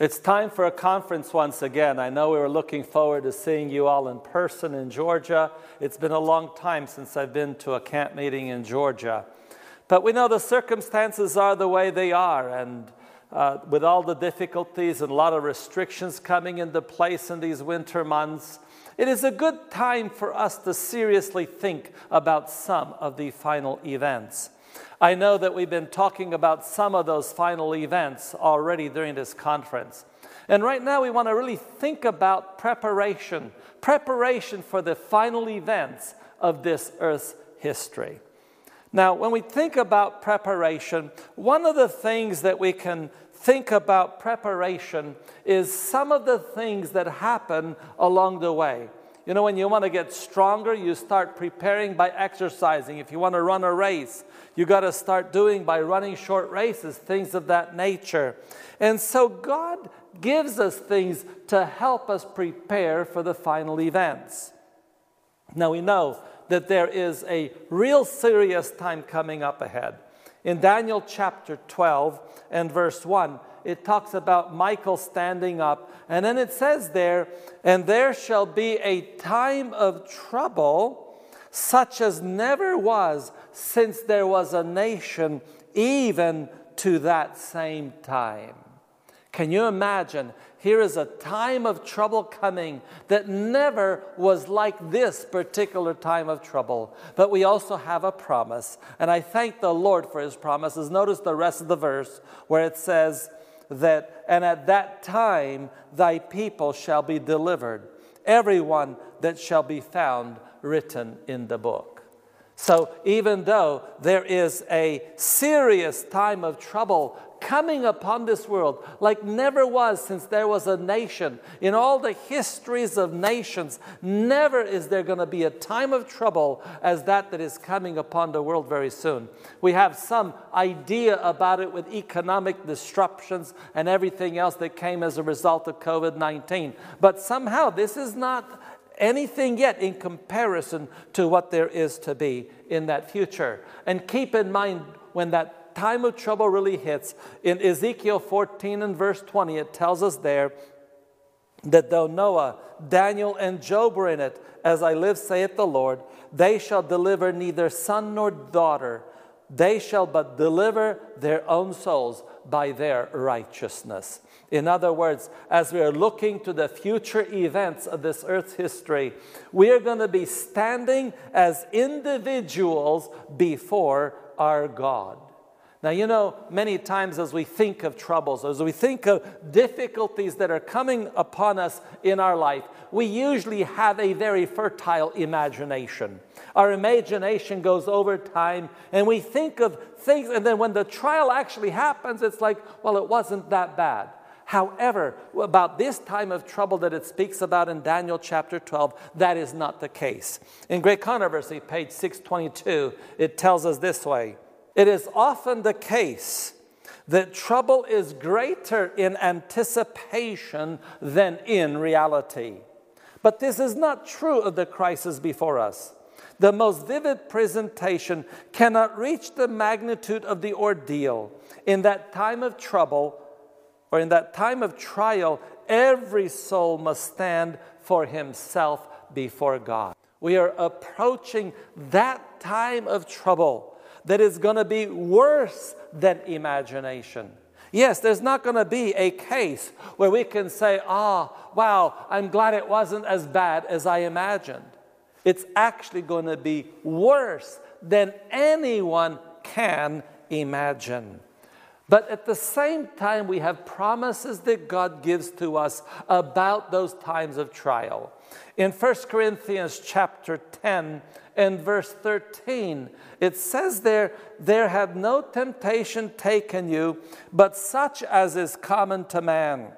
It's time for a conference once again. I know we were looking forward to seeing you all in person in Georgia. It's been a long time since I've been to a camp meeting in Georgia. But we know the circumstances are the way they are, and uh, with all the difficulties and a lot of restrictions coming into place in these winter months, it is a good time for us to seriously think about some of the final events. I know that we've been talking about some of those final events already during this conference. And right now, we want to really think about preparation, preparation for the final events of this earth's history. Now, when we think about preparation, one of the things that we can think about preparation is some of the things that happen along the way. You know, when you want to get stronger, you start preparing by exercising. If you want to run a race, you got to start doing by running short races, things of that nature. And so God gives us things to help us prepare for the final events. Now we know that there is a real serious time coming up ahead. In Daniel chapter 12 and verse 1, it talks about Michael standing up. And then it says there, and there shall be a time of trouble such as never was since there was a nation, even to that same time. Can you imagine? Here is a time of trouble coming that never was like this particular time of trouble. But we also have a promise. And I thank the Lord for his promises. Notice the rest of the verse where it says, that, and at that time thy people shall be delivered, everyone that shall be found written in the book. So, even though there is a serious time of trouble coming upon this world like never was since there was a nation. In all the histories of nations, never is there going to be a time of trouble as that that is coming upon the world very soon. We have some idea about it with economic disruptions and everything else that came as a result of COVID 19. But somehow this is not anything yet in comparison to what there is to be in that future. And keep in mind when that time of trouble really hits, in Ezekiel 14 and verse 20, it tells us there that though Noah, Daniel, and Job were in it, as I live, saith the Lord, they shall deliver neither son nor daughter. They shall but deliver their own souls by their righteousness. In other words, as we are looking to the future events of this earth's history, we are going to be standing as individuals before our God. Now, you know, many times as we think of troubles, as we think of difficulties that are coming upon us in our life, we usually have a very fertile imagination. Our imagination goes over time and we think of things, and then when the trial actually happens, it's like, well, it wasn't that bad. However, about this time of trouble that it speaks about in Daniel chapter 12, that is not the case. In Great Controversy, page 622, it tells us this way. It is often the case that trouble is greater in anticipation than in reality. But this is not true of the crisis before us. The most vivid presentation cannot reach the magnitude of the ordeal. In that time of trouble, or in that time of trial, every soul must stand for himself before God. We are approaching that time of trouble that is going to be worse than imagination. Yes, there's not going to be a case where we can say, ah, oh, wow, I'm glad it wasn't as bad as I imagined. It's actually going to be worse than anyone can imagine. But at the same time, we have promises that God gives to us about those times of trial. In 1 Corinthians chapter 10 and verse 13, it says there, There have no temptation taken you, but such as is common to man.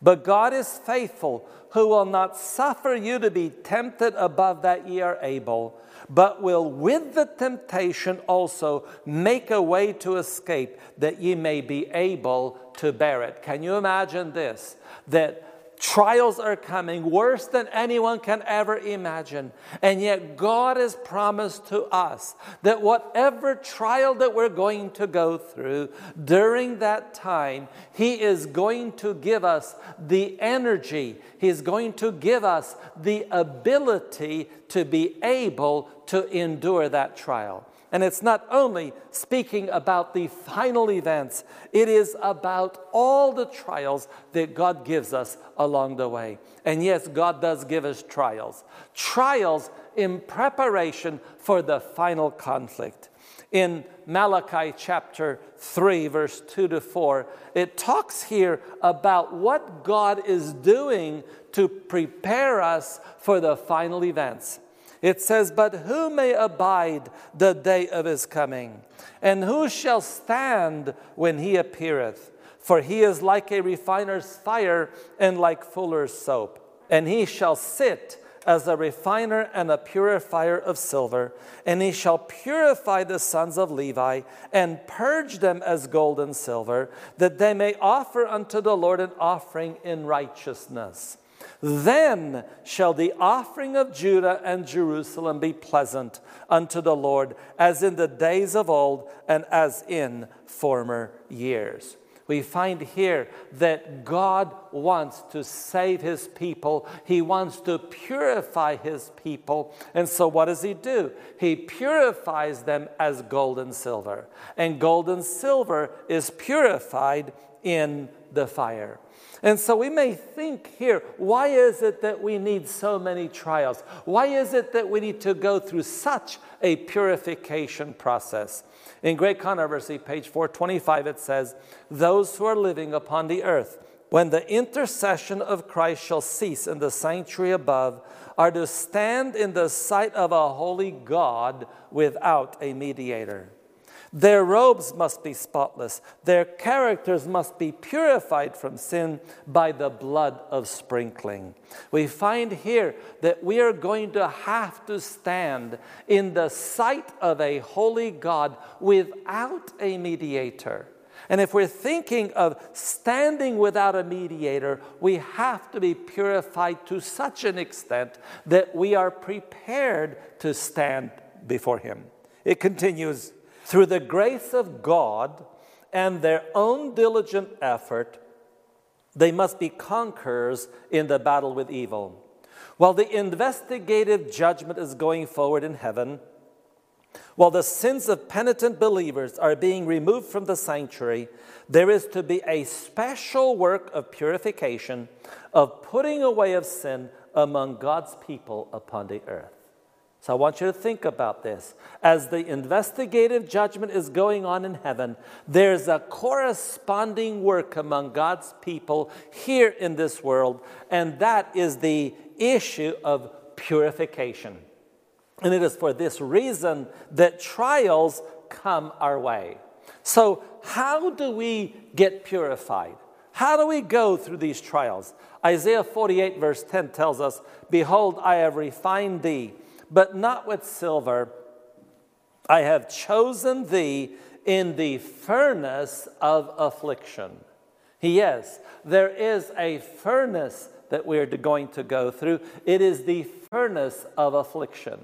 But God is faithful, who will not suffer you to be tempted above that ye are able but will with the temptation also make a way to escape that ye may be able to bear it. Can you imagine this? That Trials are coming worse than anyone can ever imagine. And yet, God has promised to us that whatever trial that we're going to go through during that time, He is going to give us the energy, He is going to give us the ability to be able to endure that trial. And it's not only speaking about the final events, it is about all the trials that God gives us along the way. And yes, God does give us trials. Trials in preparation for the final conflict. In Malachi chapter 3, verse 2 to 4, it talks here about what God is doing to prepare us for the final events. It says, But who may abide the day of his coming? And who shall stand when he appeareth? For he is like a refiner's fire and like fuller's soap. And he shall sit as a refiner and a purifier of silver, and he shall purify the sons of Levi and purge them as gold and silver, that they may offer unto the Lord an offering in righteousness. Then shall the offering of Judah and Jerusalem be pleasant unto the Lord, as in the days of old and as in former years. We find here that God wants to save his people. He wants to purify his people. And so, what does he do? He purifies them as gold and silver. And gold and silver is purified in the fire. And so we may think here, why is it that we need so many trials? Why is it that we need to go through such a purification process? In Great Controversy, page 425, it says, Those who are living upon the earth, when the intercession of Christ shall cease in the sanctuary above, are to stand in the sight of a holy God without a mediator. Their robes must be spotless. Their characters must be purified from sin by the blood of sprinkling. We find here that we are going to have to stand in the sight of a holy God without a mediator. And if we're thinking of standing without a mediator, we have to be purified to such an extent that we are prepared to stand before Him. It continues through the grace of God and their own diligent effort, they must be conquerors in the battle with evil. While the investigative judgment is going forward in heaven, while the sins of penitent believers are being removed from the sanctuary, there is to be a special work of purification, of putting away of sin among God's people upon the earth. So I want you to think about this. As the investigative judgment is going on in heaven, there's a corresponding work among God's people here in this world, and that is the issue of purification. And it is for this reason that trials come our way. So, how do we get purified? How do we go through these trials? Isaiah 48, verse 10 tells us, Behold, I have refined thee but not with silver. I have chosen thee in the furnace of affliction. Yes, there is a furnace that we're going to go through. It is the furnace of affliction.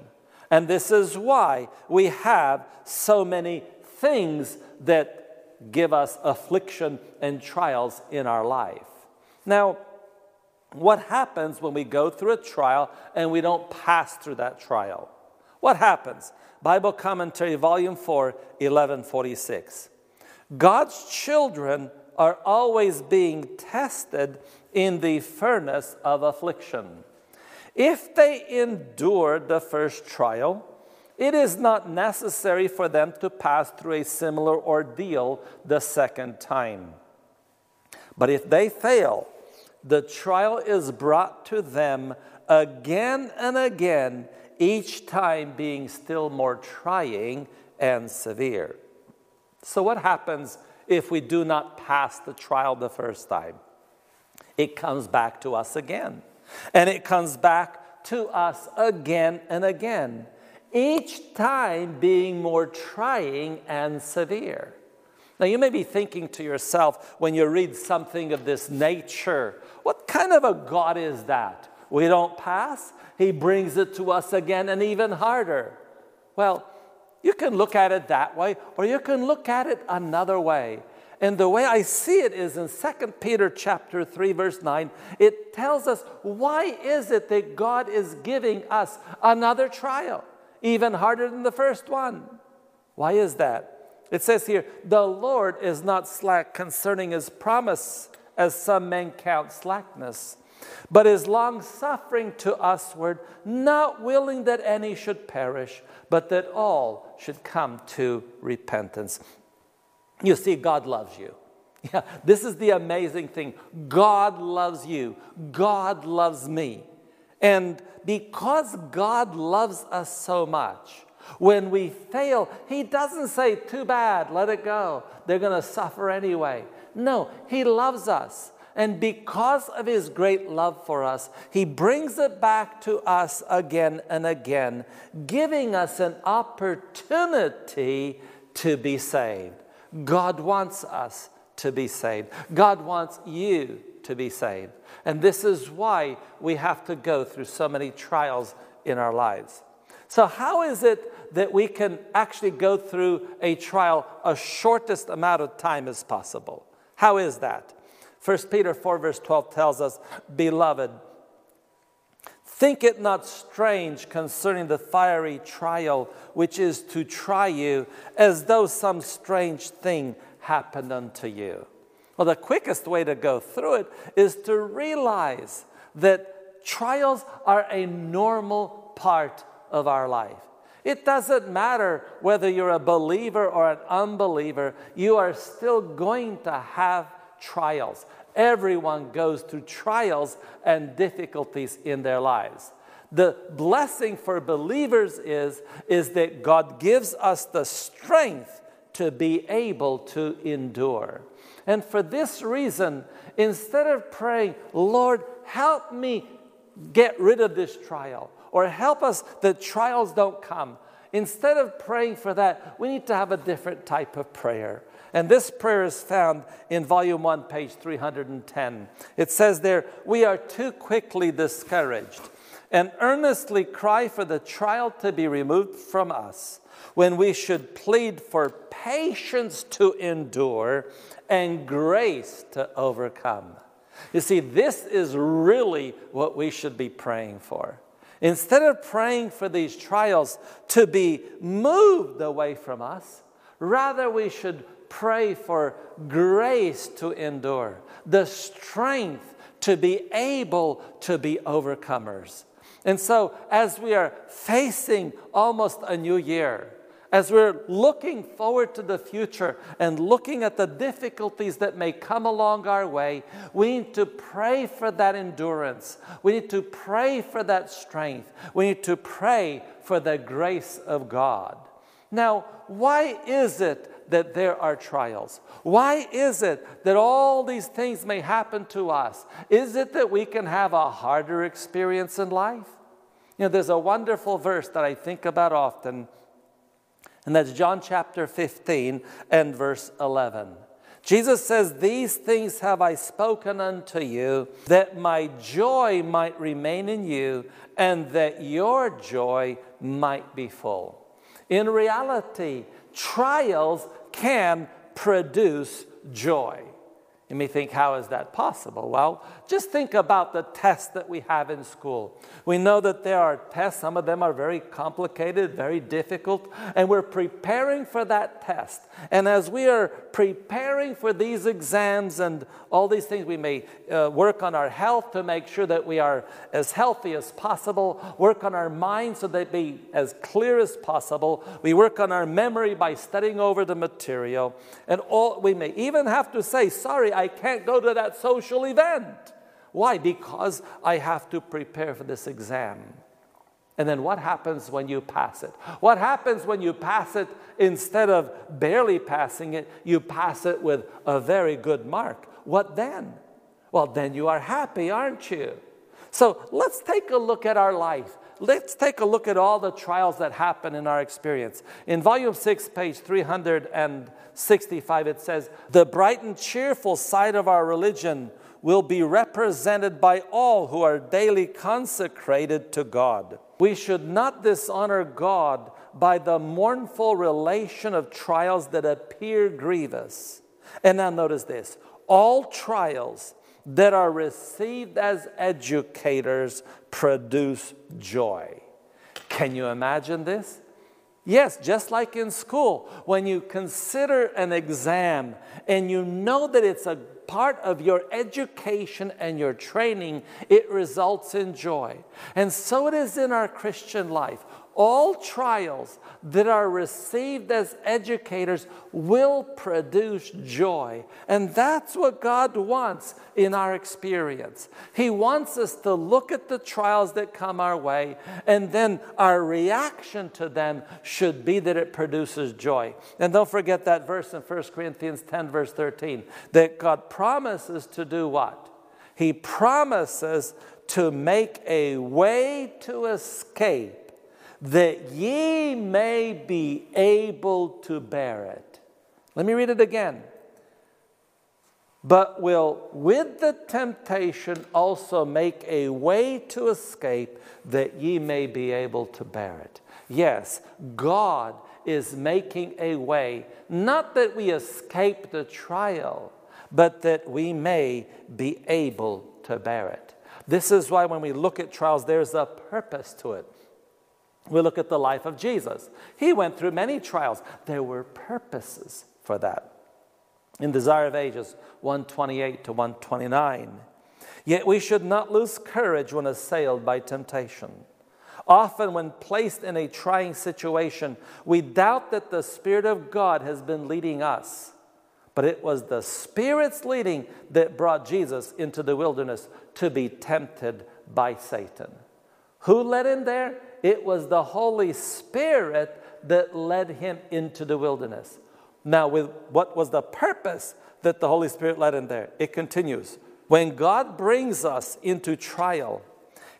And this is why we have so many things that give us affliction and trials in our life. Now, what happens when we go through a trial and we don't pass through that trial? What happens? Bible Commentary, Volume 4, 1146. God's children are always being tested in the furnace of affliction. If they endure the first trial, it is not necessary for them to pass through a similar ordeal the second time. But if they fail, the trial is brought to them again and again, each time being still more trying and severe. So, what happens if we do not pass the trial the first time? It comes back to us again, and it comes back to us again and again, each time being more trying and severe. Now, you may be thinking to yourself when you read something of this nature, what kind of a God is that? We don't pass, He brings it to us again and even harder. Well, you can look at it that way, or you can look at it another way. And the way I see it is in 2 Peter chapter 3 verse 9, it tells us why is it that God is giving us another trial, even harder than the first one? Why is that? It says here, the Lord is not slack concerning his promise, as some men count slackness, but is long suffering to usward, not willing that any should perish, but that all should come to repentance. You see, God loves you. Yeah, this is the amazing thing. God loves you. God loves me. And because God loves us so much, when we fail, He doesn't say, Too bad, let it go. They're going to suffer anyway. No, He loves us. And because of His great love for us, He brings it back to us again and again, giving us an opportunity to be saved. God wants us to be saved. God wants you to be saved. And this is why we have to go through so many trials in our lives. So, how is it that we can actually go through a trial a shortest amount of time as possible? How is that? 1 Peter 4, verse 12 tells us, Beloved, think it not strange concerning the fiery trial which is to try you, as though some strange thing happened unto you. Well, the quickest way to go through it is to realize that trials are a normal part of our life. It doesn't matter whether you're a believer or an unbeliever, you are still going to have trials. Everyone goes through trials and difficulties in their lives. The blessing for believers is, is that God gives us the strength to be able to endure. And for this reason, instead of praying, Lord, help me get rid of this trial, or help us that trials don't come. Instead of praying for that, we need to have a different type of prayer. And this prayer is found in volume 1, page 310. It says there, We are too quickly discouraged and earnestly cry for the trial to be removed from us when we should plead for patience to endure and grace to overcome. You see, this is really what we should be praying for. Instead of praying for these trials to be moved away from us, rather we should pray for grace to endure, the strength to be able to be overcomers. And so, as we are facing almost a new year, as we're looking forward to the future and looking at the difficulties that may come along our way, we need to pray for that endurance. We need to pray for that strength. We need to pray for the grace of God. Now, why is it that there are trials? Why is it that all these things may happen to us? Is it that we can have a harder experience in life? You know, there's a wonderful verse that I think about often and that's John chapter 15 and verse 11. Jesus says, These things have I spoken unto you, that my joy might remain in you, and that your joy might be full. In reality, trials can produce joy. You may think, how is that possible? Well, just think about the tests that we have in school. We know that there are tests, some of them are very complicated, very difficult, and we're preparing for that test. And as we are preparing for these exams and all these things, we may uh, work on our health to make sure that we are as healthy as possible, work on our mind so that be as clear as possible. We work on our memory by studying over the material. And all, we may even have to say, sorry, I can't go to that social event. Why? Because I have to prepare for this exam. And then what happens when you pass it? What happens when you pass it instead of barely passing it, you pass it with a very good mark? What then? Well, then you are happy, aren't you? So let's take a look at our life. Let's take a look at all the trials that happen in our experience. In volume 6, page 365, it says, The bright and cheerful side of our religion will be represented by all who are daily consecrated to God. We should not dishonor God by the mournful relation of trials that appear grievous. And now notice this all trials that are received as educators produce joy. Can you imagine this? Yes, just like in school, when you consider an exam and you know that it's a part of your education and your training, it results in joy. And so it is in our Christian life. All trials that are received as educators will produce joy. And that's what God wants in our experience. He wants us to look at the trials that come our way, and then our reaction to them should be that it produces joy. And don't forget that verse in 1 Corinthians 10, verse 13, that God promises to do what? He promises to make a way to escape that ye may be able to bear it. Let me read it again. But will with the temptation also make a way to escape that ye may be able to bear it. Yes, God is making a way, not that we escape the trial, but that we may be able to bear it. This is why when we look at trials, there's a purpose to it. We look at the life of Jesus. He went through many trials. There were purposes for that. In Desire of Ages 128 to 129. Yet we should not lose courage when assailed by temptation. Often, when placed in a trying situation, we doubt that the Spirit of God has been leading us. But it was the Spirit's leading that brought Jesus into the wilderness to be tempted by Satan. Who led him there? It was the Holy Spirit that led him into the wilderness. Now, with what was the purpose that the Holy Spirit led him there? It continues. When God brings us into trial,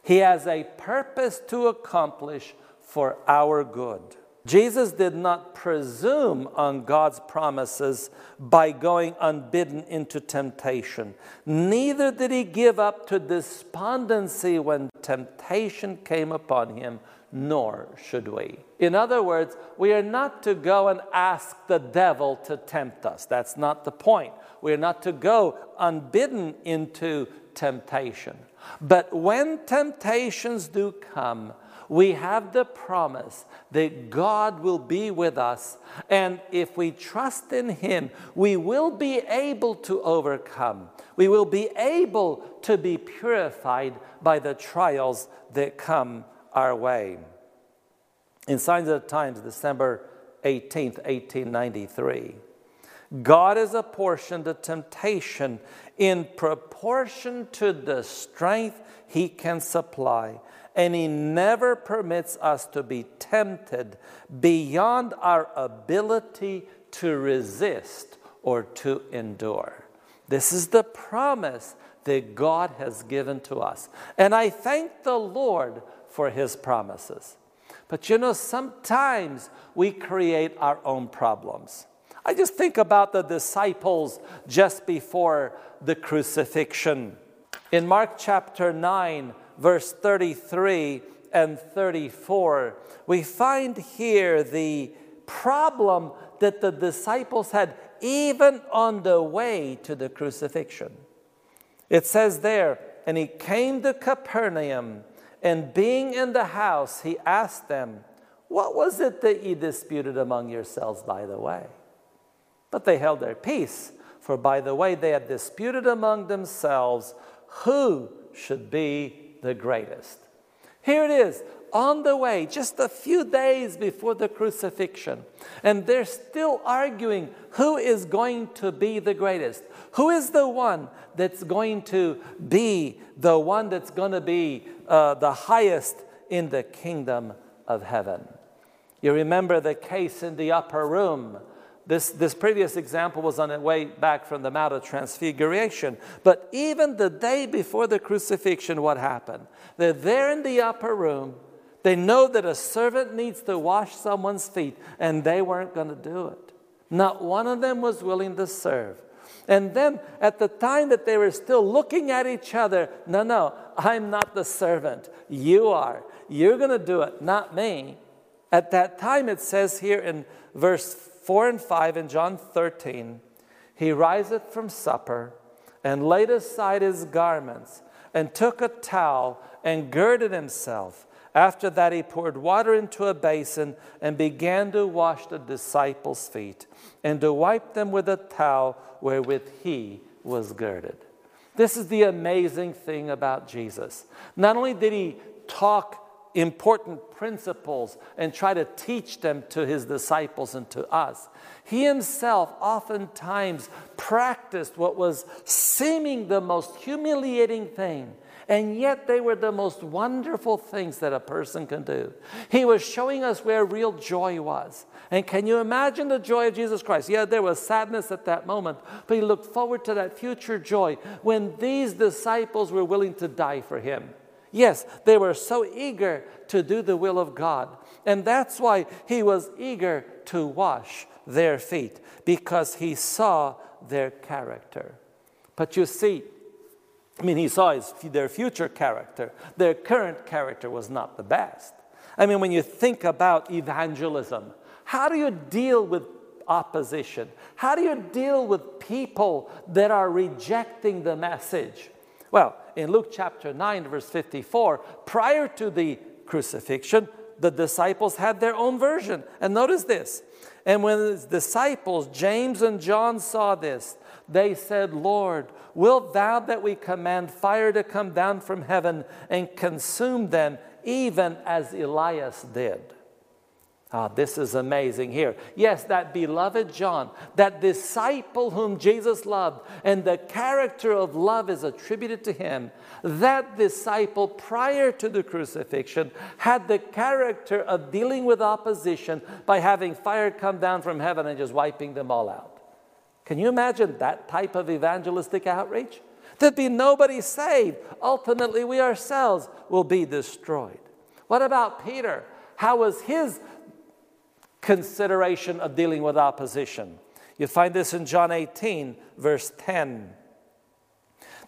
He has a purpose to accomplish for our good. Jesus did not presume on God's promises by going unbidden into temptation. Neither did he give up to despondency when temptation came upon him, nor should we. In other words, we are not to go and ask the devil to tempt us. That's not the point. We are not to go unbidden into temptation. But when temptations do come, we have the promise that God will be with us. And if we trust in Him, we will be able to overcome. We will be able to be purified by the trials that come our way. In Signs of the Times, December 18th, 1893, God has apportioned a temptation in proportion to the strength He can supply and He never permits us to be tempted beyond our ability to resist or to endure. This is the promise that God has given to us. And I thank the Lord for His promises. But you know, sometimes we create our own problems. I just think about the disciples just before the crucifixion. In Mark chapter 9, verse 33 and 34, we find here the problem that the disciples had even on the way to the crucifixion. It says there, and he came to Capernaum, and being in the house, he asked them, What was it that ye disputed among yourselves by the way? But they held their peace, for by the way they had disputed among themselves who should be the greatest. Here it is, on the way, just a few days before the crucifixion. And they're still arguing who is going to be the greatest. Who is the one that's going to be the one that's going to be uh, the highest in the kingdom of heaven? You remember the case in the upper room This, this previous example was on the way back from the Mount of Transfiguration. But even the day before the crucifixion, what happened? They're there in the upper room. They know that a servant needs to wash someone's feet, and they weren't going to do it. Not one of them was willing to serve. And then at the time that they were still looking at each other, no, no, I'm not the servant. You are. You're going to do it, not me. At that time, it says here in verse 4 and 5 in John 13, he riseth from supper and laid aside his garments and took a towel and girded himself. After that, he poured water into a basin and began to wash the disciples' feet and to wipe them with a towel wherewith he was girded. This is the amazing thing about Jesus. Not only did he talk important principles and try to teach them to his disciples and to us, he himself oftentimes practiced what was seeming the most humiliating thing and yet they were the most wonderful things that a person can do. He was showing us where real joy was. And can you imagine the joy of Jesus Christ? Yeah, there was sadness at that moment, but he looked forward to that future joy when these disciples were willing to die for him. Yes, they were so eager to do the will of God. And that's why he was eager to wash their feet, because he saw their character. But you see, I mean, he saw his, their future character. Their current character was not the best. I mean, when you think about evangelism, how do you deal with opposition? How do you deal with people that are rejecting the message? Well, in Luke chapter 9, verse 54, prior to the crucifixion, the disciples had their own version. And notice this. And when the disciples, James and John, saw this, they said, Lord, wilt thou that we command fire to come down from heaven and consume them, even as Elias did? Ah, this is amazing here. Yes, that beloved John, that disciple whom Jesus loved, and the character of love is attributed to him. That disciple, prior to the crucifixion, had the character of dealing with opposition by having fire come down from heaven and just wiping them all out. Can you imagine that type of evangelistic outreach? There'd be nobody saved. Ultimately, we ourselves will be destroyed. What about Peter? How was his consideration of dealing with opposition? You find this in John 18, verse 10.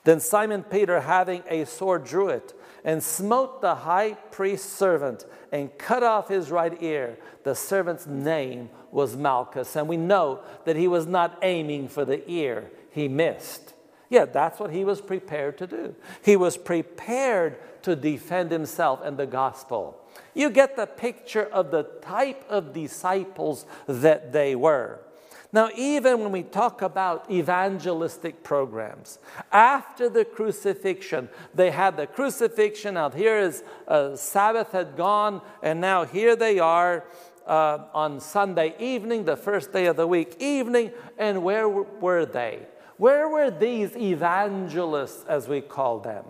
Then Simon Peter, having a sword, drew it and smote the high priest's servant and cut off his right ear. The servant's name was Malchus. And we know that he was not aiming for the ear, he missed. Yeah, that's what he was prepared to do. He was prepared to defend himself and the gospel. You get the picture of the type of disciples that they were. Now, even when we talk about evangelistic programs, after the crucifixion, they had the crucifixion. Now, here is uh, Sabbath had gone, and now here they are uh, on Sunday evening, the first day of the week evening. And where were they? Where were these evangelists, as we call them?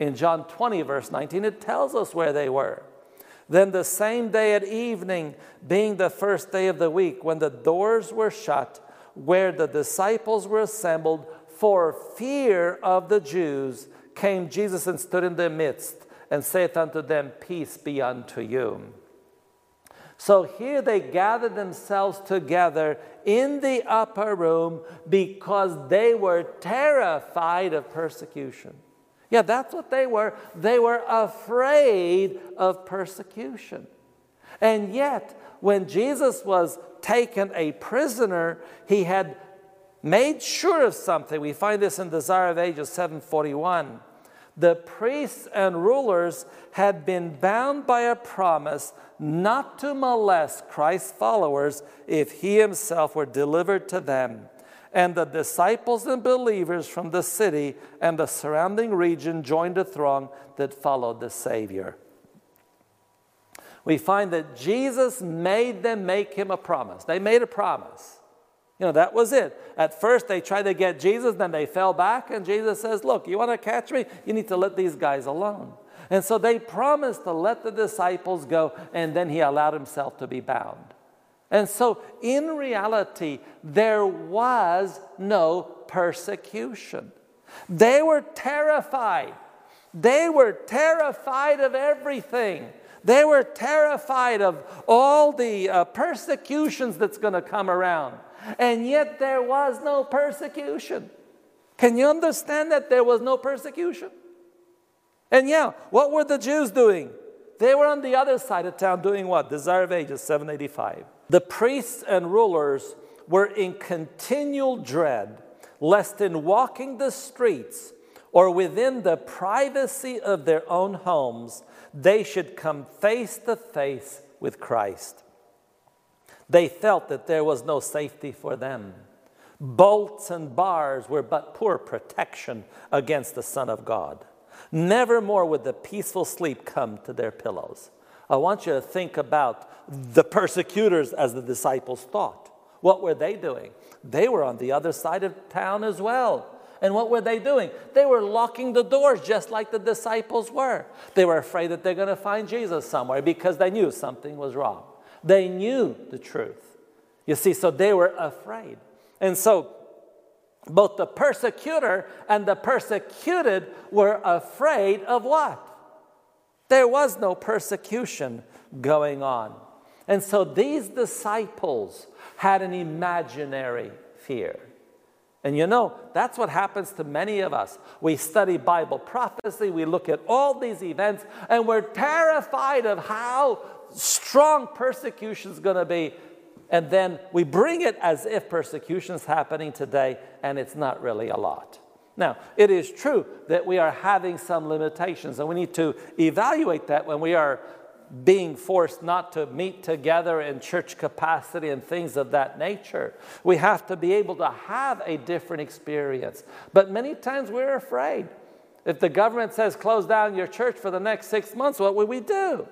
In John 20, verse 19, it tells us where they were. Then the same day at evening, being the first day of the week, when the doors were shut, where the disciples were assembled for fear of the Jews, came Jesus and stood in their midst and saith unto them, Peace be unto you. So here they gathered themselves together in the upper room because they were terrified of persecution. Yeah, that's what they were. They were afraid of persecution. And yet, when Jesus was taken a prisoner, he had made sure of something. We find this in Desire of Ages 741. The priests and rulers had been bound by a promise not to molest Christ's followers if he himself were delivered to them and the disciples and believers from the city and the surrounding region joined the throng that followed the Savior. We find that Jesus made them make him a promise. They made a promise. You know, that was it. At first, they tried to get Jesus, then they fell back, and Jesus says, Look, you want to catch me? You need to let these guys alone. And so they promised to let the disciples go, and then he allowed himself to be bound. And so, in reality, there was no persecution. They were terrified. They were terrified of everything. They were terrified of all the uh, persecutions that's going to come around. And yet there was no persecution. Can you understand that there was no persecution? And yeah, what were the Jews doing? They were on the other side of town doing what? Desire of Ages, 785. The priests and rulers were in continual dread lest in walking the streets or within the privacy of their own homes, they should come face to face with Christ. They felt that there was no safety for them. Bolts and bars were but poor protection against the Son of God. Never more would the peaceful sleep come to their pillows. I want you to think about the persecutors as the disciples thought. What were they doing? They were on the other side of town as well. And what were they doing? They were locking the doors just like the disciples were. They were afraid that they're going to find Jesus somewhere because they knew something was wrong. They knew the truth. You see, so they were afraid. And so both the persecutor and the persecuted were afraid of what? There was no persecution going on. And so these disciples had an imaginary fear. And you know, that's what happens to many of us. We study Bible prophecy, we look at all these events, and we're terrified of how strong persecution is going to be. And then we bring it as if persecution is happening today, and it's not really a lot. Now, it is true that we are having some limitations, and we need to evaluate that when we are being forced not to meet together in church capacity and things of that nature. We have to be able to have a different experience. But many times we're afraid. If the government says close down your church for the next six months, what would we do?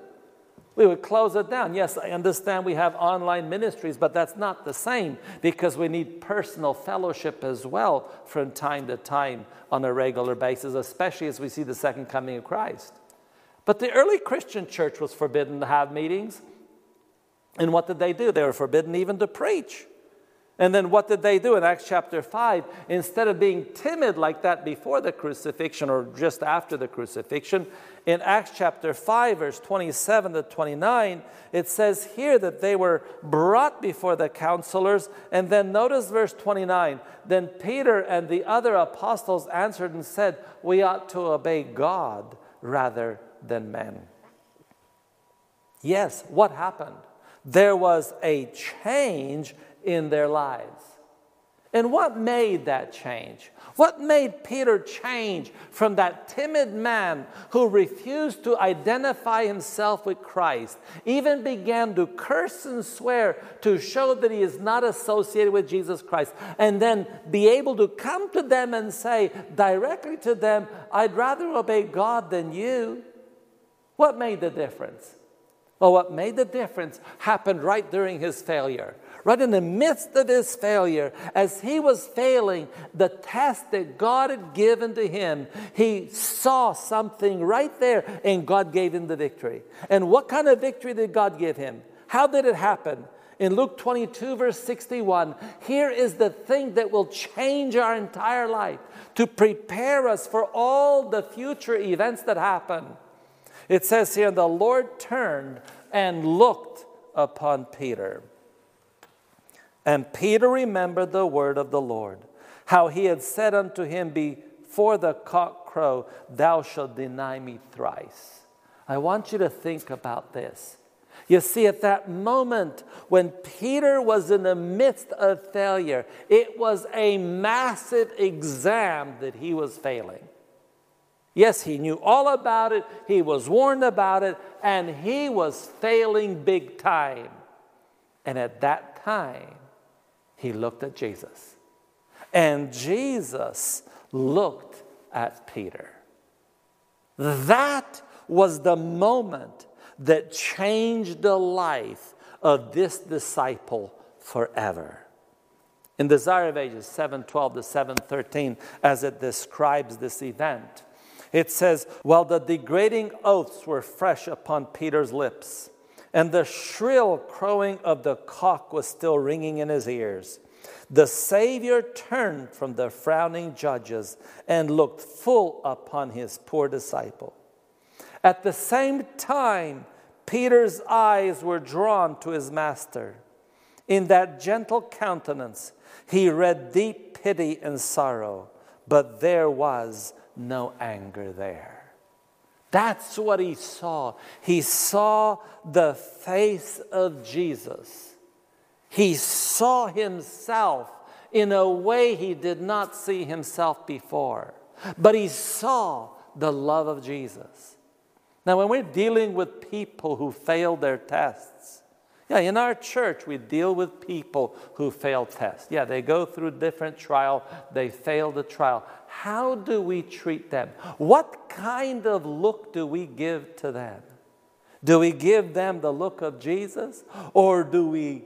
We would close it down. Yes, I understand we have online ministries, but that's not the same because we need personal fellowship as well from time to time on a regular basis, especially as we see the second coming of Christ. But the early Christian church was forbidden to have meetings. And what did they do? They were forbidden even to preach. And then what did they do in Acts chapter 5? Instead of being timid like that before the crucifixion or just after the crucifixion, in Acts chapter 5, verse 27 to 29, it says here that they were brought before the counselors. And then notice verse 29 Then Peter and the other apostles answered and said, We ought to obey God rather than men. Yes, what happened? There was a change in their lives. And what made that change? What made Peter change from that timid man who refused to identify himself with Christ, even began to curse and swear to show that he is not associated with Jesus Christ, and then be able to come to them and say directly to them, I'd rather obey God than you? What made the difference? Well, what made the difference happened right during his failure. Right in the midst of his failure, as he was failing the test that God had given to him, he saw something right there and God gave him the victory. And what kind of victory did God give him? How did it happen? In Luke 22, verse 61, here is the thing that will change our entire life to prepare us for all the future events that happen. It says here, the Lord turned and looked upon Peter. And Peter remembered the word of the Lord, how he had said unto him before the cock crow, Thou shalt deny me thrice. I want you to think about this. You see, at that moment when Peter was in the midst of failure, it was a massive exam that he was failing. Yes, he knew all about it, he was warned about it, and he was failing big time. And at that time, he looked at Jesus. And Jesus looked at Peter. That was the moment that changed the life of this disciple forever. In Desire of Ages 712 to 713, as it describes this event, it says, While the degrading oaths were fresh upon Peter's lips, and the shrill crowing of the cock was still ringing in his ears, the Savior turned from the frowning judges and looked full upon his poor disciple. At the same time, Peter's eyes were drawn to his master. In that gentle countenance, he read deep pity and sorrow, but there was no anger there. That's what he saw. He saw the face of Jesus. He saw himself in a way he did not see himself before, but he saw the love of Jesus. Now, when we're dealing with people who failed their tests, yeah, in our church, we deal with people who fail tests. Yeah, they go through different trial, they fail the trial. How do we treat them? What kind of look do we give to them? Do we give them the look of Jesus, or do we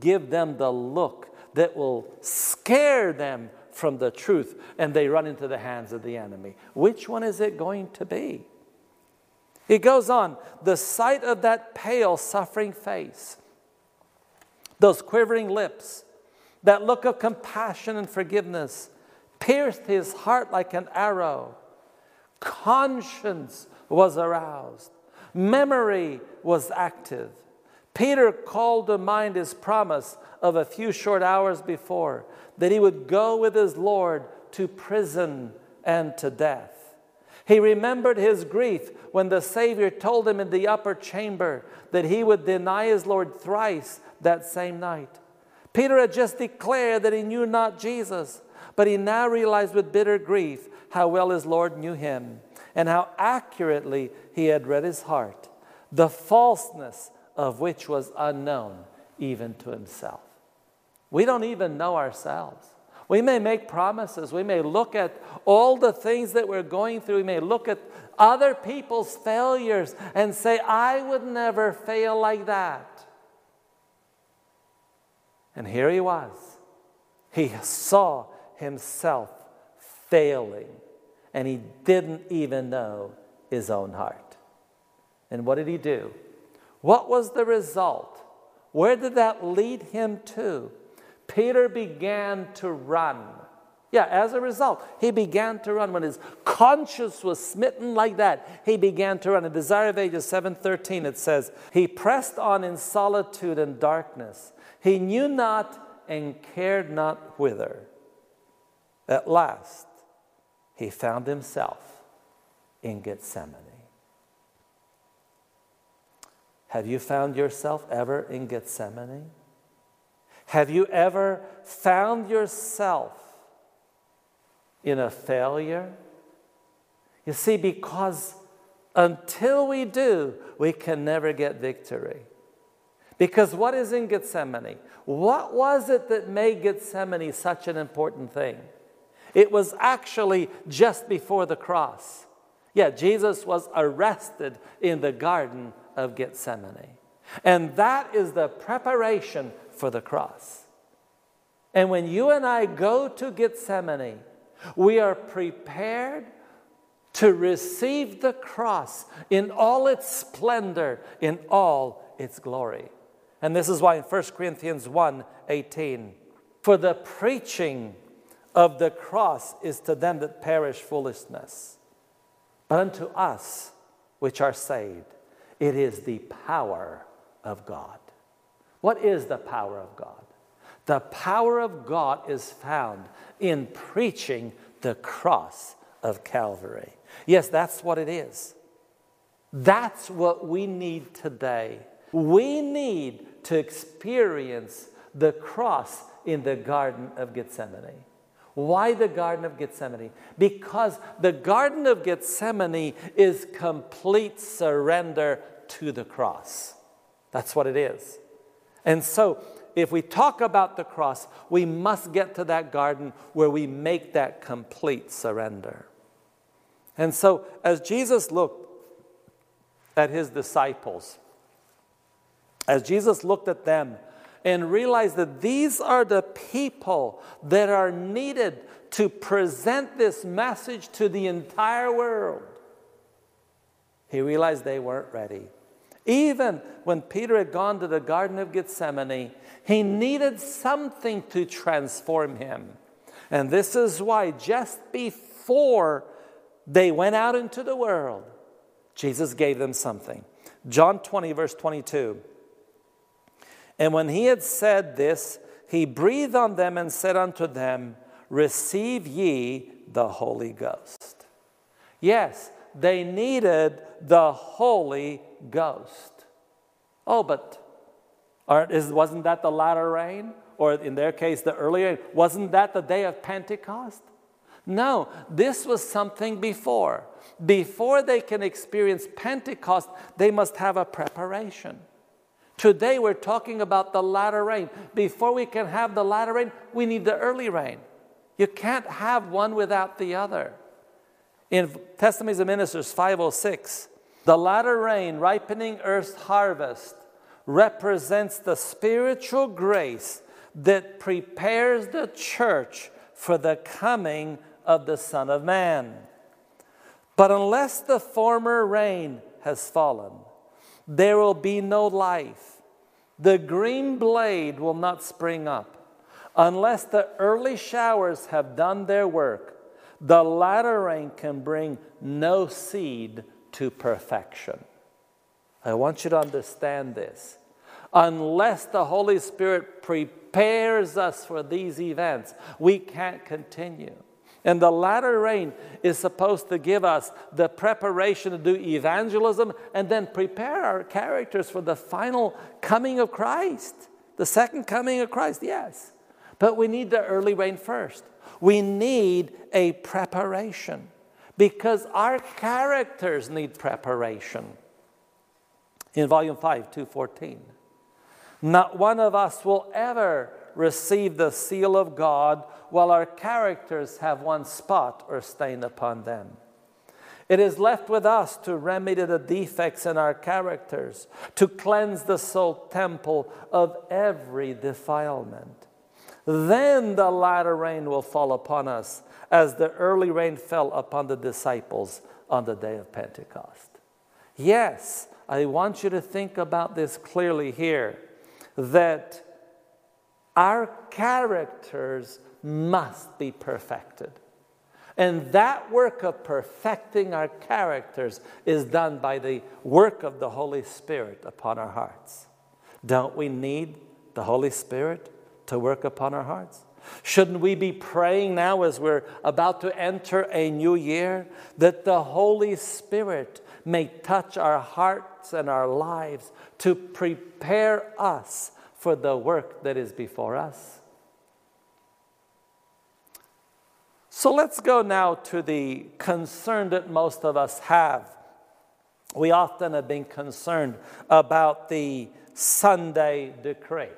give them the look that will scare them from the truth and they run into the hands of the enemy? Which one is it going to be? He goes on, the sight of that pale, suffering face those quivering lips, that look of compassion and forgiveness pierced his heart like an arrow. Conscience was aroused, memory was active. Peter called to mind his promise of a few short hours before that he would go with his Lord to prison and to death. He remembered his grief when the Savior told him in the upper chamber that he would deny his Lord thrice that same night. Peter had just declared that he knew not Jesus, but he now realized with bitter grief how well his Lord knew him and how accurately he had read his heart, the falseness of which was unknown even to himself. We don't even know ourselves. We may make promises. We may look at all the things that we're going through. We may look at other people's failures and say, I would never fail like that. And here he was. He saw himself failing, and he didn't even know his own heart. And what did he do? What was the result? Where did that lead him to? Peter began to run. Yeah, as a result, he began to run. When his conscience was smitten like that, he began to run. In Desire of Ages 7:13, it says, He pressed on in solitude and darkness he knew not and cared not whither. At last, he found himself in Gethsemane. Have you found yourself ever in Gethsemane? Have you ever found yourself in a failure? You see, because until we do, we can never get victory. Because what is in Gethsemane? What was it that made Gethsemane such an important thing? It was actually just before the cross. Yeah, Jesus was arrested in the Garden of Gethsemane. And that is the preparation for the cross. And when you and I go to Gethsemane, we are prepared to receive the cross in all its splendor, in all its glory. And this is why in 1 Corinthians 1 18, for the preaching of the cross is to them that perish foolishness, but unto us which are saved, it is the power of God. What is the power of God? The power of God is found in preaching the cross of Calvary. Yes, that's what it is. That's what we need today. We need to experience the cross in the Garden of Gethsemane. Why the Garden of Gethsemane? Because the Garden of Gethsemane is complete surrender to the cross. That's what it is. And so, if we talk about the cross, we must get to that garden where we make that complete surrender. And so, as Jesus looked at his disciples, as Jesus looked at them and realized that these are the people that are needed to present this message to the entire world, he realized they weren't ready. Even when Peter had gone to the Garden of Gethsemane, he needed something to transform him. And this is why, just before they went out into the world, Jesus gave them something. John 20, verse 22. And when he had said this, he breathed on them and said unto them, Receive ye the Holy Ghost. Yes, they needed the Holy Ghost. Oh, but is, wasn't that the latter rain? Or in their case, the rain? Wasn't that the day of Pentecost? No, this was something before. Before they can experience Pentecost, they must have a preparation. Today we're talking about the latter rain. Before we can have the latter rain, we need the early rain. You can't have one without the other. In Testimonies of Ministers 506, the latter rain, ripening earth's harvest, represents the spiritual grace that prepares the church for the coming of the Son of Man. But unless the former rain has fallen, there will be no life. The green blade will not spring up. Unless the early showers have done their work, the latter rain can bring no seed to perfection. I want you to understand this. Unless the Holy Spirit prepares us for these events, we can't continue. And the latter rain is supposed to give us the preparation to do evangelism and then prepare our characters for the final coming of Christ. The second coming of Christ, yes. But we need the early rain first. We need a preparation because our characters need preparation. In volume 5, 214. Not one of us will ever receive the seal of God while our characters have one spot or stain upon them. It is left with us to remedy the defects in our characters, to cleanse the soul temple of every defilement. Then the latter rain will fall upon us, as the early rain fell upon the disciples on the day of Pentecost. Yes, I want you to think about this clearly here that our characters must be perfected. And that work of perfecting our characters is done by the work of the Holy Spirit upon our hearts. Don't we need the Holy Spirit to work upon our hearts? Shouldn't we be praying now as we're about to enter a new year that the Holy Spirit may touch our hearts and our lives to prepare us for the work that is before us? So let's go now to the concern that most of us have. We often have been concerned about the Sunday decree.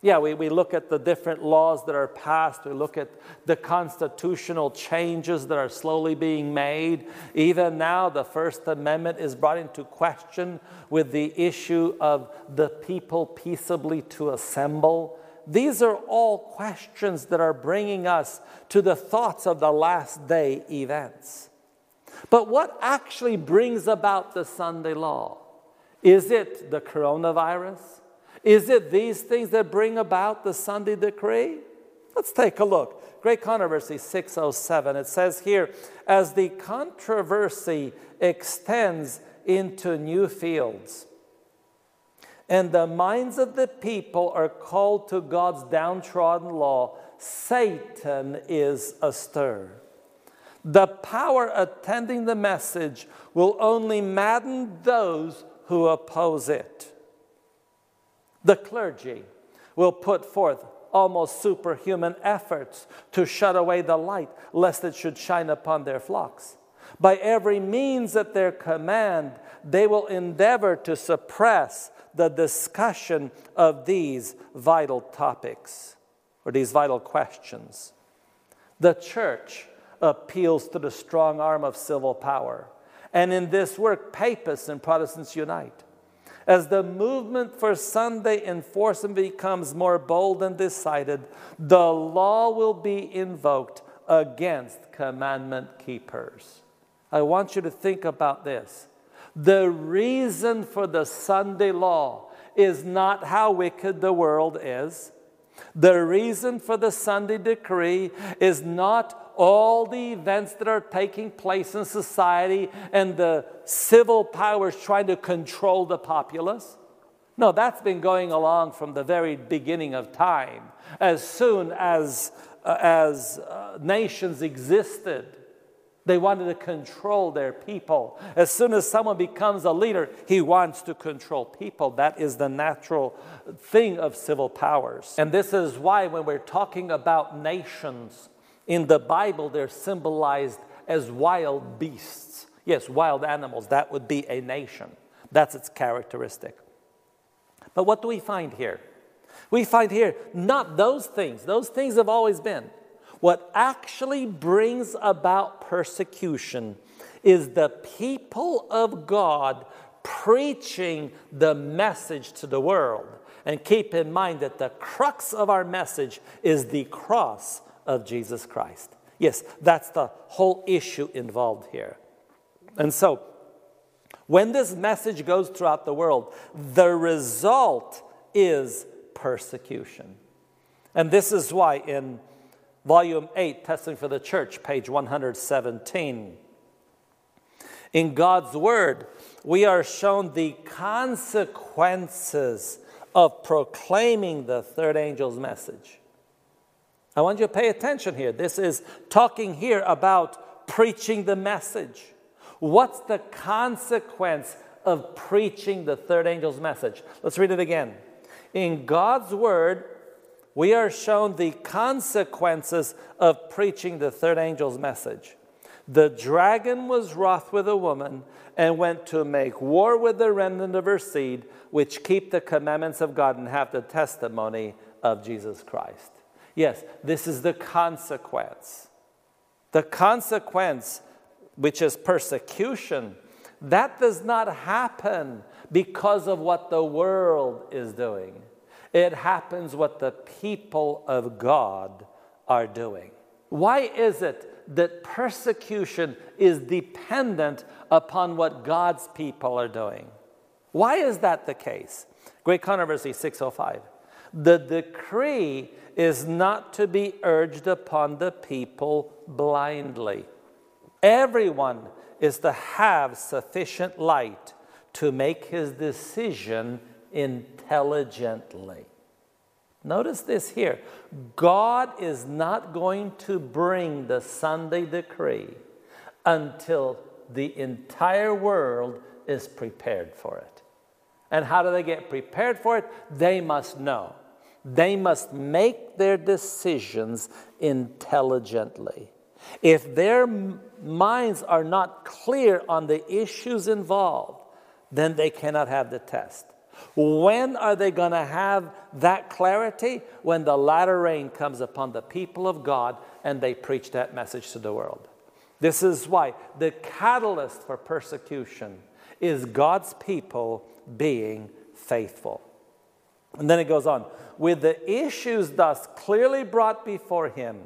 Yeah, we, we look at the different laws that are passed. We look at the constitutional changes that are slowly being made. Even now, the First Amendment is brought into question with the issue of the people peaceably to assemble. These are all questions that are bringing us to the thoughts of the last day events. But what actually brings about the Sunday law? Is it the coronavirus? Is it these things that bring about the Sunday decree? Let's take a look. Great Controversy 607. It says here, as the controversy extends into new fields, and the minds of the people are called to God's downtrodden law, Satan is astir. The power attending the message will only madden those who oppose it. The clergy will put forth almost superhuman efforts to shut away the light, lest it should shine upon their flocks. By every means at their command, they will endeavor to suppress the discussion of these vital topics or these vital questions. The church appeals to the strong arm of civil power. And in this work, papists and Protestants unite. As the movement for Sunday enforcement becomes more bold and decided, the law will be invoked against commandment keepers. I want you to think about this. The reason for the Sunday law is not how wicked the world is. The reason for the Sunday decree is not all the events that are taking place in society and the civil powers trying to control the populace. No, that's been going along from the very beginning of time. As soon as, uh, as uh, nations existed, they wanted to control their people. As soon as someone becomes a leader, he wants to control people. That is the natural thing of civil powers. And this is why, when we're talking about nations in the Bible, they're symbolized as wild beasts. Yes, wild animals. That would be a nation. That's its characteristic. But what do we find here? We find here not those things, those things have always been. What actually brings about persecution is the people of God preaching the message to the world. And keep in mind that the crux of our message is the cross of Jesus Christ. Yes, that's the whole issue involved here. And so, when this message goes throughout the world, the result is persecution. And this is why in volume 8, Testing for the Church, page 117, in God's Word, we are shown the consequences of proclaiming the third angel's message. I want you to pay attention here. This is talking here about preaching the message. What's the consequence of preaching the third angel's message? Let's read it again. In God's word, we are shown the consequences of preaching the third angel's message. The dragon was wroth with a woman and went to make war with the remnant of her seed, which keep the commandments of God and have the testimony of Jesus Christ. Yes, this is the consequence. The consequence which is persecution, that does not happen because of what the world is doing. It happens what the people of God are doing. Why is it that persecution is dependent upon what God's people are doing? Why is that the case? Great Controversy 605. The decree is not to be urged upon the people blindly. Everyone is to have sufficient light to make his decision intelligently. Notice this here God is not going to bring the Sunday decree until the entire world is prepared for it. And how do they get prepared for it? They must know. They must make their decisions intelligently. If their minds are not clear on the issues involved, then they cannot have the test. When are they going to have that clarity? When the latter rain comes upon the people of God and they preach that message to the world. This is why the catalyst for persecution is God's people being faithful. And then it goes on with the issues thus clearly brought before him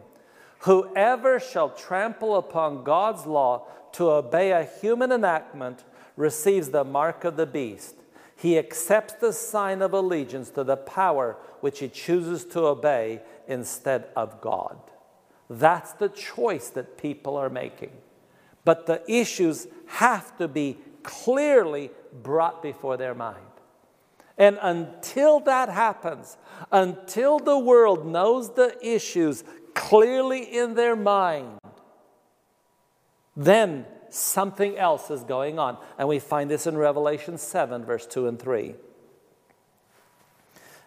Whoever shall trample upon God's law to obey a human enactment receives the mark of the beast. He accepts the sign of allegiance to the power which he chooses to obey instead of God. That's the choice that people are making. But the issues have to be clearly brought before their mind. And until that happens, until the world knows the issues clearly in their mind, then something else is going on. And we find this in Revelation 7, verse 2 and 3.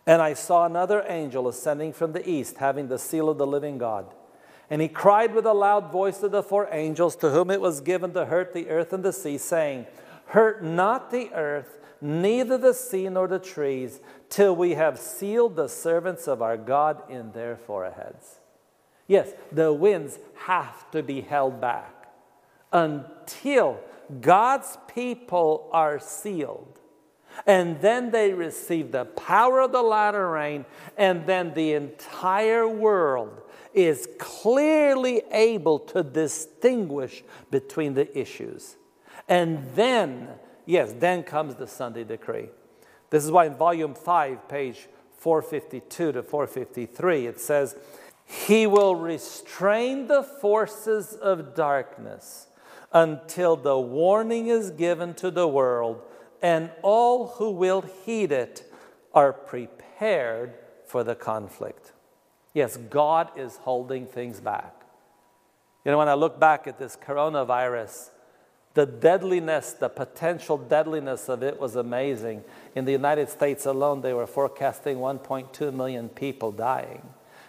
And I saw another angel ascending from the east, having the seal of the living God. And he cried with a loud voice to the four angels to whom it was given to hurt the earth and the sea, saying, Hurt not the earth, neither the sea nor the trees, till we have sealed the servants of our God in their foreheads. Yes, the winds have to be held back until God's people are sealed. And then they receive the power of the latter rain, and then the entire world is clearly able to distinguish between the issues. And then yes, then comes the Sunday decree. This is why in volume 5, page 452 to 453, it says, He will restrain the forces of darkness until the warning is given to the world, and all who will heed it are prepared for the conflict. Yes, God is holding things back. You know, when I look back at this coronavirus, the deadliness, the potential deadliness of it was amazing. In the United States alone, they were forecasting 1.2 million people dying.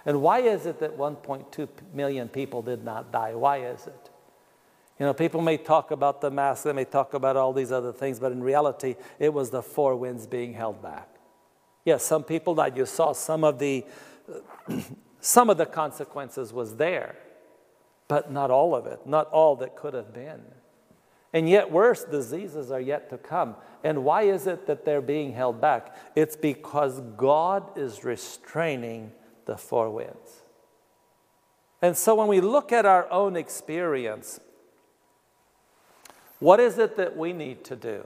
And why is it that 1.2 million people did not die? Why is it? You know, people may talk about the mask, they may talk about all these other things, but in reality, it was the four winds being held back. Yes, some people that You saw some of the some of the consequences was there, but not all of it, not all that could have been. And yet, worse diseases are yet to come. And why is it that they're being held back? It's because God is restraining the four winds. And so, when we look at our own experience, what is it that we need to do?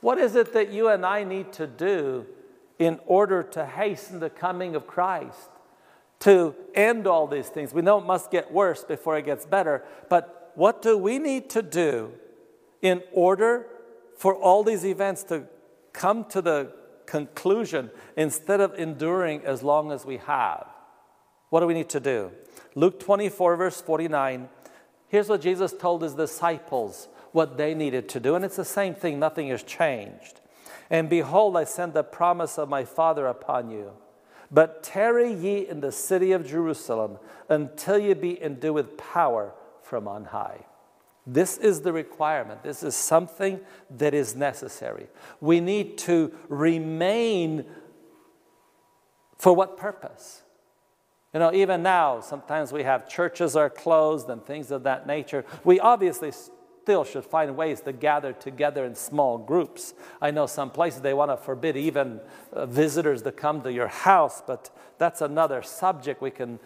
What is it that you and I need to do in order to hasten the coming of Christ? To end all these things. We know it must get worse before it gets better, but what do we need to do in order for all these events to come to the conclusion instead of enduring as long as we have. What do we need to do? Luke 24, verse 49. Here's what Jesus told his disciples what they needed to do. And it's the same thing, nothing has changed. And behold, I send the promise of my Father upon you. But tarry ye in the city of Jerusalem until ye be endued with power from on high. This is the requirement. This is something that is necessary. We need to remain for what purpose? You know, even now, sometimes we have churches are closed and things of that nature. We obviously still should find ways to gather together in small groups. I know some places they want to forbid even uh, visitors to come to your house, but that's another subject we can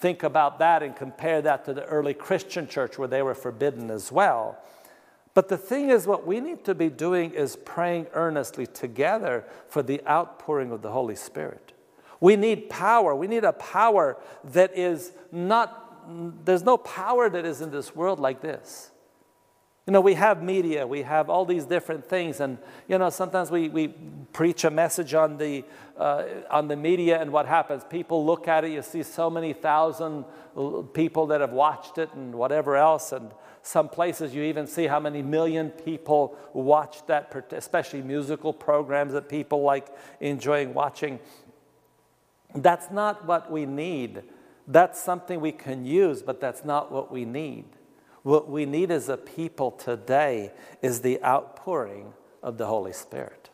think about that and compare that to the early Christian church where they were forbidden as well. But the thing is, what we need to be doing is praying earnestly together for the outpouring of the Holy Spirit. We need power. We need a power that is not, there's no power that is in this world like this. You know, we have media, we have all these different things, and you know, sometimes we, we preach a message on the, uh, on the media, and what happens? People look at it, you see so many thousand people that have watched it, and whatever else, and some places you even see how many million people watch that, especially musical programs that people like enjoying watching. That's not what we need. That's something we can use, but that's not what we need. What we need as a people today is the outpouring of the Holy Spirit.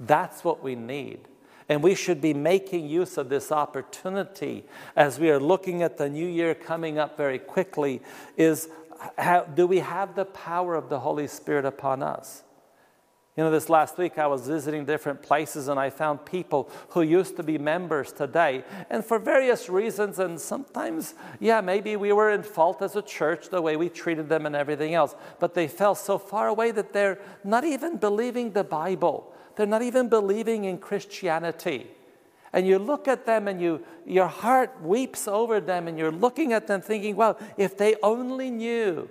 That's what we need. And we should be making use of this opportunity as we are looking at the new year coming up very quickly is do we have the power of the Holy Spirit upon us? You know, this last week I was visiting different places and I found people who used to be members today. And for various reasons, and sometimes, yeah, maybe we were in fault as a church, the way we treated them and everything else, but they fell so far away that they're not even believing the Bible. They're not even believing in Christianity. And you look at them and you, your heart weeps over them, and you're looking at them thinking, well, if they only knew.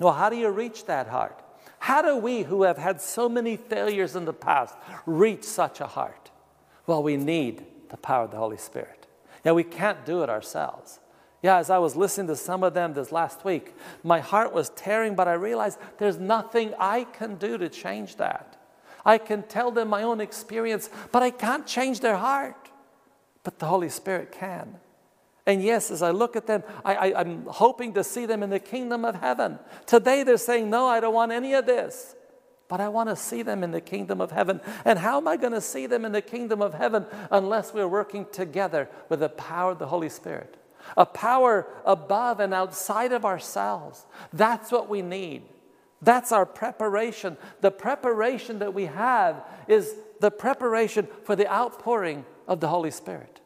Well, how do you reach that heart? How do we, who have had so many failures in the past, reach such a heart? Well, we need the power of the Holy Spirit. Yeah, we can't do it ourselves. Yeah, as I was listening to some of them this last week, my heart was tearing, but I realized there's nothing I can do to change that. I can tell them my own experience, but I can't change their heart. But the Holy Spirit can. And yes, as I look at them, I, am hoping to see them in the kingdom of heaven. Today they're saying, No, I don't want any of this. But I want to see them in the kingdom of heaven. And how am I going to see them in the kingdom of heaven unless we're working together with the power of the Holy Spirit? A power above and outside of ourselves. That's what we need. That's our preparation. The preparation that we have is the preparation for the outpouring of the Holy Spirit.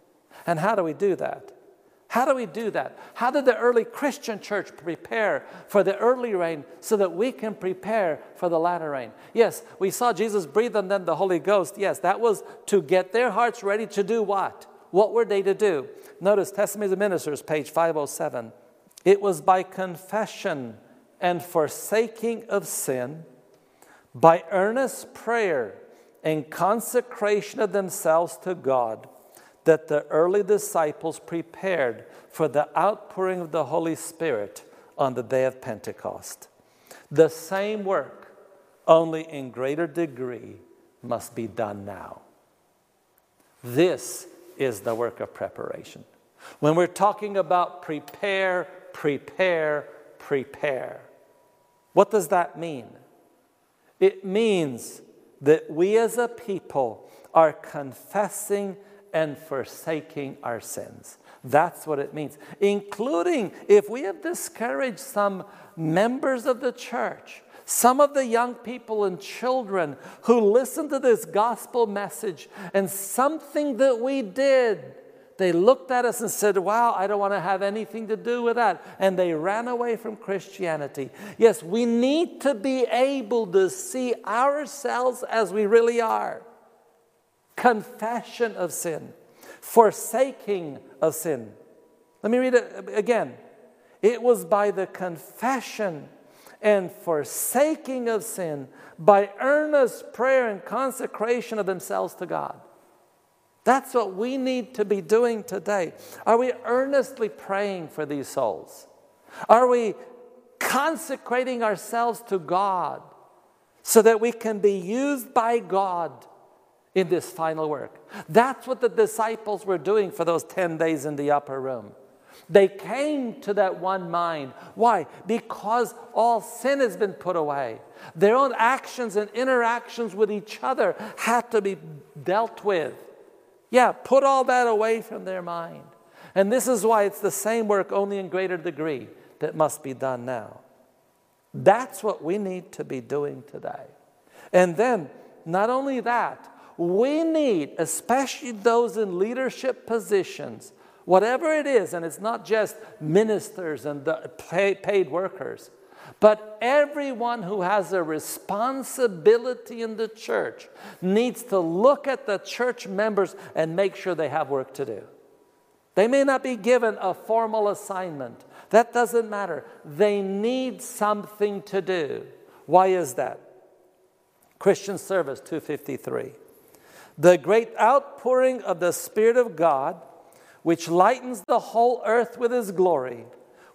And how do we do that? How do we do that? How did the early Christian church prepare for the early rain so that we can prepare for the latter rain? Yes, we saw Jesus breathe on them the Holy Ghost. Yes, that was to get their hearts ready to do what? What were they to do? Notice Testimonies of Ministers, page 507. It was by confession and forsaking of sin, by earnest prayer and consecration of themselves to God that the early disciples prepared for the outpouring of the Holy Spirit on the day of Pentecost. The same work, only in greater degree, must be done now. This is the work of preparation. When we're talking about prepare, prepare, prepare, what does that mean? It means that we as a people are confessing and forsaking our sins. That's what it means, including if we have discouraged some members of the church, some of the young people and children who listen to this gospel message, and something that we did, they looked at us and said, Wow, I don't want to have anything to do with that. And they ran away from Christianity. Yes, we need to be able to see ourselves as we really are confession of sin, forsaking of sin. Let me read it again. It was by the confession and forsaking of sin, by earnest prayer and consecration of themselves to God. That's what we need to be doing today. Are we earnestly praying for these souls? Are we consecrating ourselves to God so that we can be used by God in this final work. That's what the disciples were doing for those 10 days in the upper room. They came to that one mind. Why? Because all sin has been put away. Their own actions and interactions with each other had to be dealt with. Yeah, put all that away from their mind. And this is why it's the same work, only in greater degree, that must be done now. That's what we need to be doing today. And then, not only that, we need, especially those in leadership positions, whatever it is, and it's not just ministers and paid workers, but everyone who has a responsibility in the church needs to look at the church members and make sure they have work to do. They may not be given a formal assignment. That doesn't matter. They need something to do. Why is that? Christian Service 253. The great outpouring of the Spirit of God, which lightens the whole earth with His glory,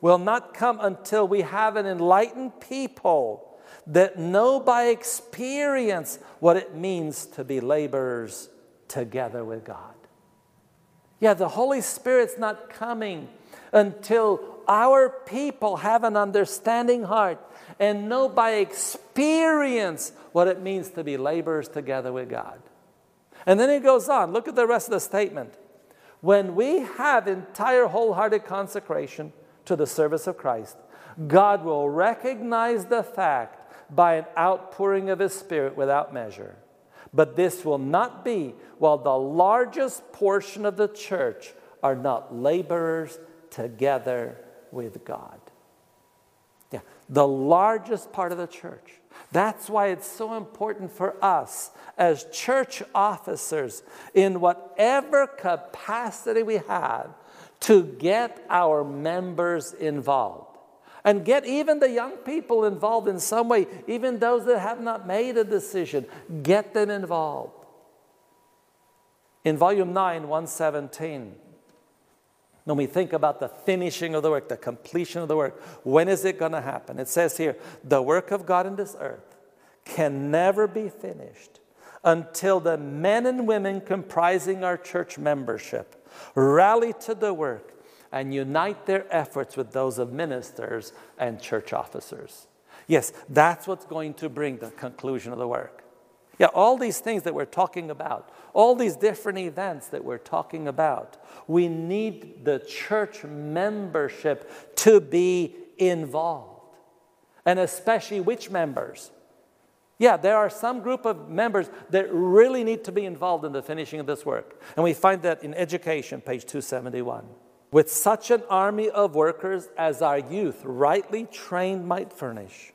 will not come until we have an enlightened people that know by experience what it means to be laborers together with God. Yeah, the Holy Spirit's not coming until our people have an understanding heart and know by experience what it means to be laborers together with God. And then he goes on. Look at the rest of the statement. When we have entire wholehearted consecration to the service of Christ, God will recognize the fact by an outpouring of His Spirit without measure. But this will not be while the largest portion of the church are not laborers together with God. Yeah, the largest part of the church that's why it's so important for us as church officers, in whatever capacity we have, to get our members involved. And get even the young people involved in some way, even those that have not made a decision, get them involved. In volume 9, 117, when we think about the finishing of the work, the completion of the work, when is it going to happen? It says here, the work of God in this earth can never be finished until the men and women comprising our church membership rally to the work and unite their efforts with those of ministers and church officers. Yes, that's what's going to bring the conclusion of the work. Yeah, all these things that we're talking about, all these different events that we're talking about, we need the church membership to be involved. And especially which members? Yeah, there are some group of members that really need to be involved in the finishing of this work. And we find that in education, page 271. with such an army of workers as our youth, rightly trained, might furnish.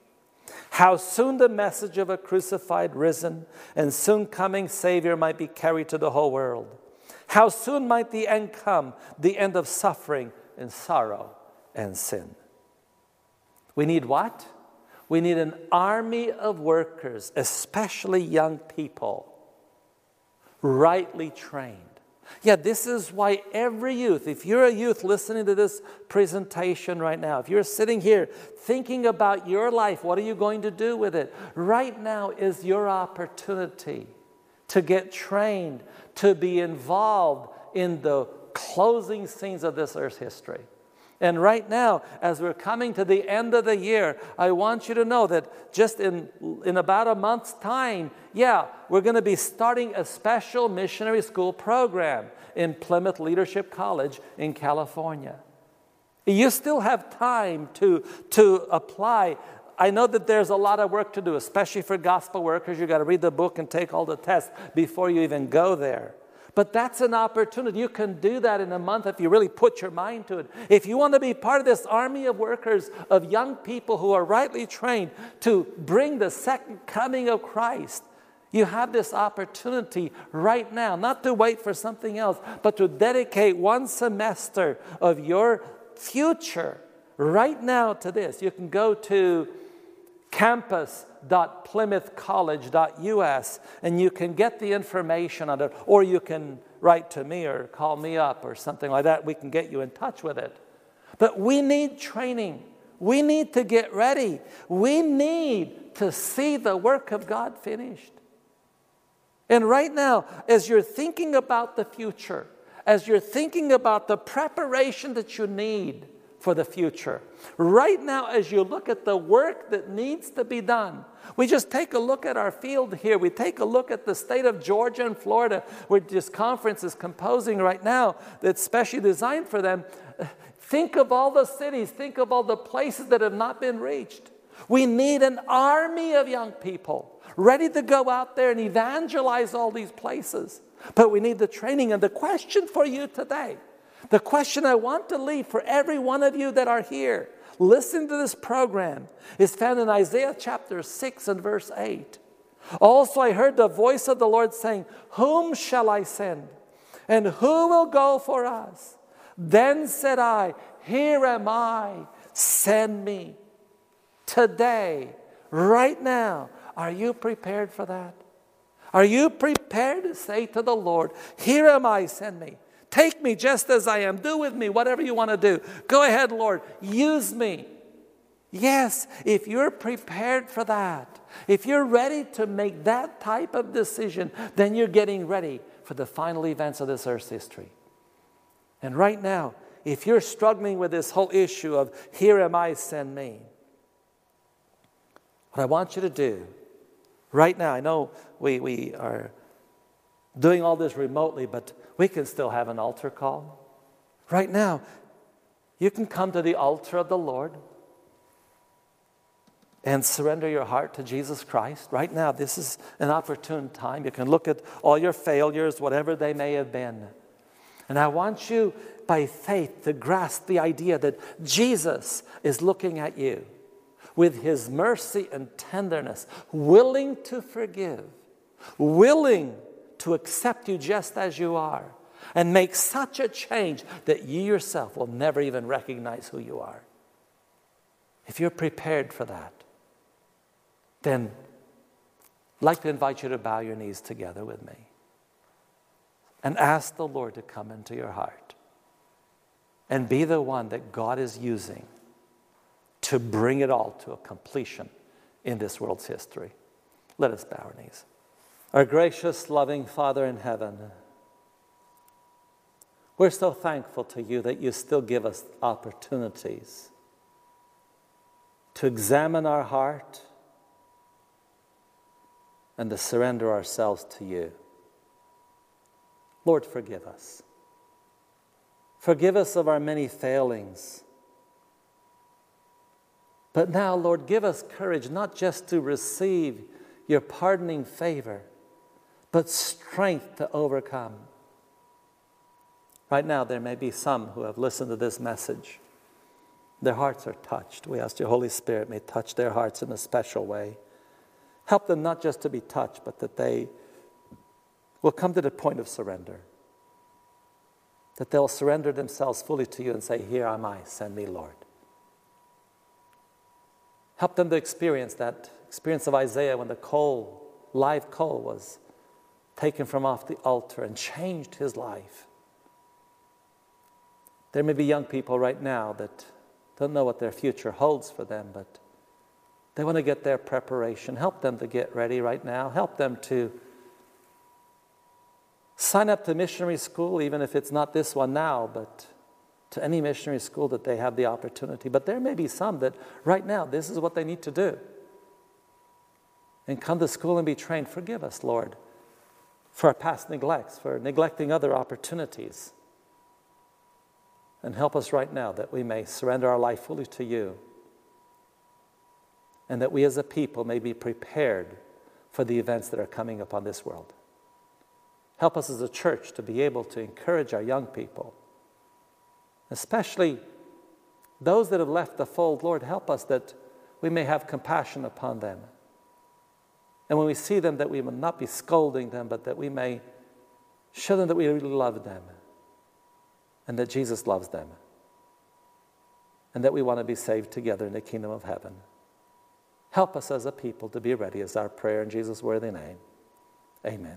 How soon the message of a crucified, risen, and soon coming Savior might be carried to the whole world. How soon might the end come, the end of suffering and sorrow and sin. We need what? We need an army of workers, especially young people, rightly trained. Yeah, this is why every youth, if you're a youth listening to this presentation right now, if you're sitting here thinking about your life, what are you going to do with it? Right now is your opportunity to get trained, to be involved in the closing scenes of this earth's history. And right now, as we're coming to the end of the year, I want you to know that just in, in about a month's time, yeah, we're going to be starting a special missionary school program in Plymouth Leadership College in California. You still have time to, to apply. I know that there's a lot of work to do, especially for gospel workers. You've got to read the book and take all the tests before you even go there. But that's an opportunity. You can do that in a month if you really put your mind to it. If you want to be part of this army of workers, of young people who are rightly trained to bring the second coming of Christ, you have this opportunity right now, not to wait for something else, but to dedicate one semester of your future right now to this. You can go to campus.plymouthcollege.us and you can get the information on it, or you can write to me or call me up or something like that. We can get you in touch with it. But we need training. We need to get ready. We need to see the work of God finished. And right now, as you're thinking about the future, as you're thinking about the preparation that you need, for the future. Right now, as you look at the work that needs to be done, we just take a look at our field here. We take a look at the state of Georgia and Florida, where this conference is composing right now, that's specially designed for them. Think of all the cities, think of all the places that have not been reached. We need an army of young people ready to go out there and evangelize all these places. But we need the training. And the question for you today the question I want to leave for every one of you that are here, listen to this program, It's found in Isaiah chapter 6 and verse 8. Also, I heard the voice of the Lord saying, Whom shall I send? And who will go for us? Then said I, Here am I, send me. Today, right now, are you prepared for that? Are you prepared to say to the Lord, Here am I, send me? Take me just as I am. Do with me whatever you want to do. Go ahead, Lord. Use me. Yes, if you're prepared for that, if you're ready to make that type of decision, then you're getting ready for the final events of this earth's history. And right now, if you're struggling with this whole issue of, here am I, send me, what I want you to do right now, I know we, we are doing all this remotely, but we can still have an altar call. Right now, you can come to the altar of the Lord and surrender your heart to Jesus Christ. Right now, this is an opportune time. You can look at all your failures, whatever they may have been. And I want you, by faith, to grasp the idea that Jesus is looking at you with his mercy and tenderness, willing to forgive, willing to accept you just as you are and make such a change that you yourself will never even recognize who you are. If you're prepared for that, then I'd like to invite you to bow your knees together with me and ask the Lord to come into your heart and be the one that God is using to bring it all to a completion in this world's history. Let us bow our knees. Our gracious, loving Father in heaven, we're so thankful to you that you still give us opportunities to examine our heart and to surrender ourselves to you. Lord, forgive us. Forgive us of our many failings. But now, Lord, give us courage not just to receive your pardoning favor but strength to overcome. Right now, there may be some who have listened to this message. Their hearts are touched. We ask your Holy Spirit may touch their hearts in a special way. Help them not just to be touched, but that they will come to the point of surrender. That they'll surrender themselves fully to you and say, Here am I, send me, Lord. Help them to experience that experience of Isaiah when the coal, live coal, was taken from off the altar and changed his life. There may be young people right now that don't know what their future holds for them, but they want to get their preparation. Help them to get ready right now. Help them to sign up to missionary school, even if it's not this one now, but to any missionary school that they have the opportunity. But there may be some that right now, this is what they need to do. And come to school and be trained. Forgive us, Lord, for our past neglects, for neglecting other opportunities. And help us right now that we may surrender our life fully to you. And that we as a people may be prepared for the events that are coming upon this world. Help us as a church to be able to encourage our young people especially those that have left the fold. Lord, help us that we may have compassion upon them. And when we see them, that we will not be scolding them, but that we may show them that we really love them and that Jesus loves them and that we want to be saved together in the kingdom of heaven. Help us as a people to be ready, as our prayer in Jesus' worthy name. Amen.